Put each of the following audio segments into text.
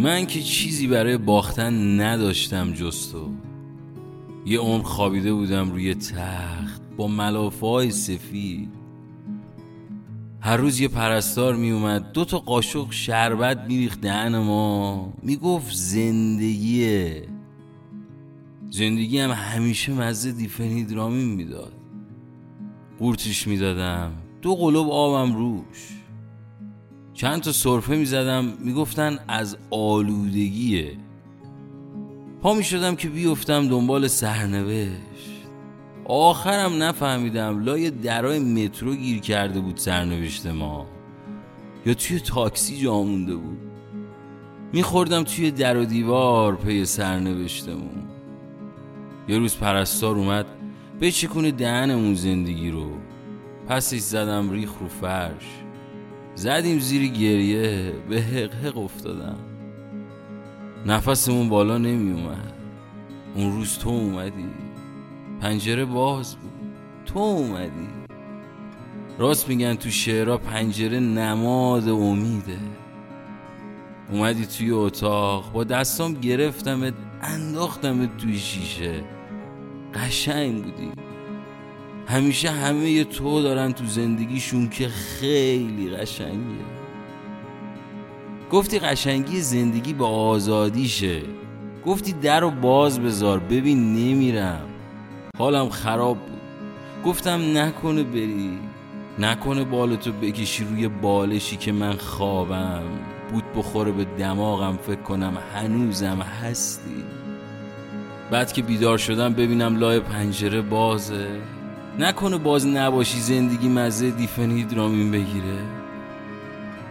من که چیزی برای باختن نداشتم جز تو. یه عمر خوابیده بودم روی تخت با ملافه سفید. هر روز یه پرستار می اومد دو تا قاشق شربت میریخت دهن ما. می‌گفت زندگیه. زندگی هم همیشه مزه دیفنیدرامین می‌داد. قورتش می‌دادم دو قلوب آبم روش. چند تا سرفه می‌زدم می‌گفتن از آلودگیه. پا می شدم که بیفتم دنبال سرنوشت. آخرم نفهمیدم لای درای مترو گیر کرده بود سرنوشت ما. یا توی تاکسی جا مونده بود. میخوردم توی در و دیوار پی سرنوشتمون. یه روز پرستار اومد بچکونه دهنمون زندگی رو. پسش زدم ریخ رو فرش. زدیم زیر گریه به حق افتادم. نفسمون بالا نمی اومد اون روز تو اومدی. پنجره باز بود. تو اومدی. راست میگن تو شعرها پنجره نماد امیده. اومدی توی اتاق با دستام گرفتمت انداختمت توی شیشه. قشنگ بودی همیشه همه تو دارن تو زندگیشون که خیلی قشنگه. گفتی قشنگی زندگی با آزادیشه. گفتی در و باز بذار ببین نمیرم. حالم خراب بود. گفتم نکنه بری. نکنه بالتو بکشی روی بالشی که من خوابم. بود بخوره به دماغم فکر کنم هنوزم هستی. بعد که بیدار شدم ببینم لای پنجره بازه. نکنه باز نباشی زندگی مزه دیفنیدرامین بگیره.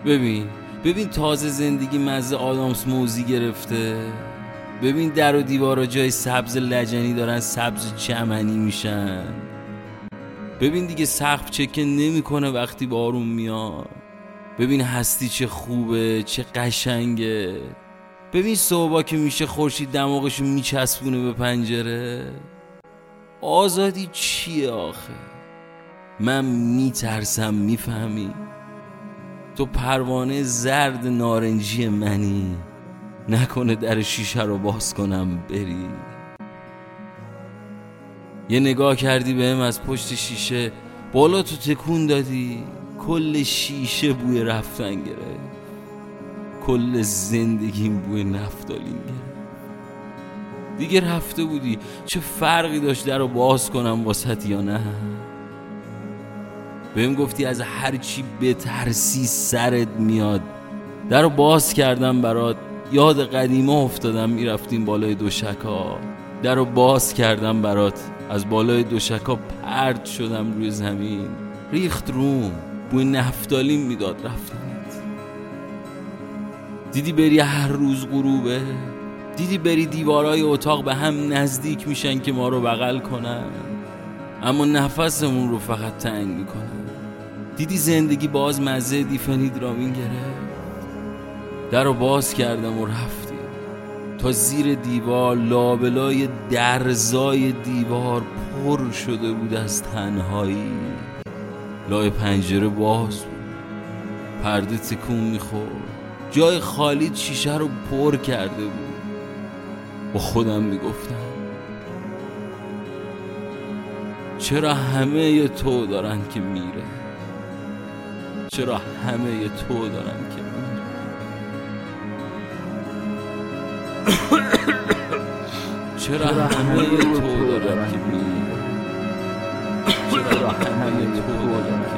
ببین ببین تازه زندگی مزه آدامس موزی گرفته. ببین در و دیوارا جای سبز لجنی دارن سبز چمنی میشن. ببین دیگه سقف چکه نمی‌کنه وقتی بارون میاد. ببین هستی چه خوبه چه قشنگه. ببین صبح که میشه خورشید دماغشو میچسبونه به پنجره. آزادی چیه آخه؟ من میترسم می‌فهمی؟ تو پروانه زرد نارنجی منی. نکنه در شیشه رو باز کنم بری. یه نگاه کردی بهم از پشت شیشه بالا تو تکون دادی. کل شیشه بوی رفتن گرفت. کل زندگیم بوی نفتالین گرفت. دیگه رفته بودی. چه فرقی داشت در رو باز کنم واسط یا نه؟ بهم گفتی از هر چی بترسی سرت میاد. در رو باز کردم برات. یاد قدیما افتادم می‌رفتیم بالای دوشکا. در رو باز کردم برات. از بالای دوشکا پرد شدم روی زمین. ریخت روم. بوی نفتالین می‌داد رفتنت. دیدی بری هر روز غروبه؟ دیدی بری دیوارای اتاق به هم نزدیک میشن که ما رو بغل کنن؟ اما نفسمون رو فقط تنگ می‌کنن. دیدی زندگی باز مزه دیفنیدرامین گرفت در رو باز کردم و رفتیم. تا زیر دیوار لابلای درزای دیوار پر شده بود از تنهایی. لای پنجره باز بود. پرده تکون می‌خورد. جای خالی شیشه رو پر کرده بود. با خودم می‌گفتم. چرا همه تو دارن که میره؟ چرا همه تو دارن که میره؟ چرا همه تو دارن که میره؟ چرا همه تو دارن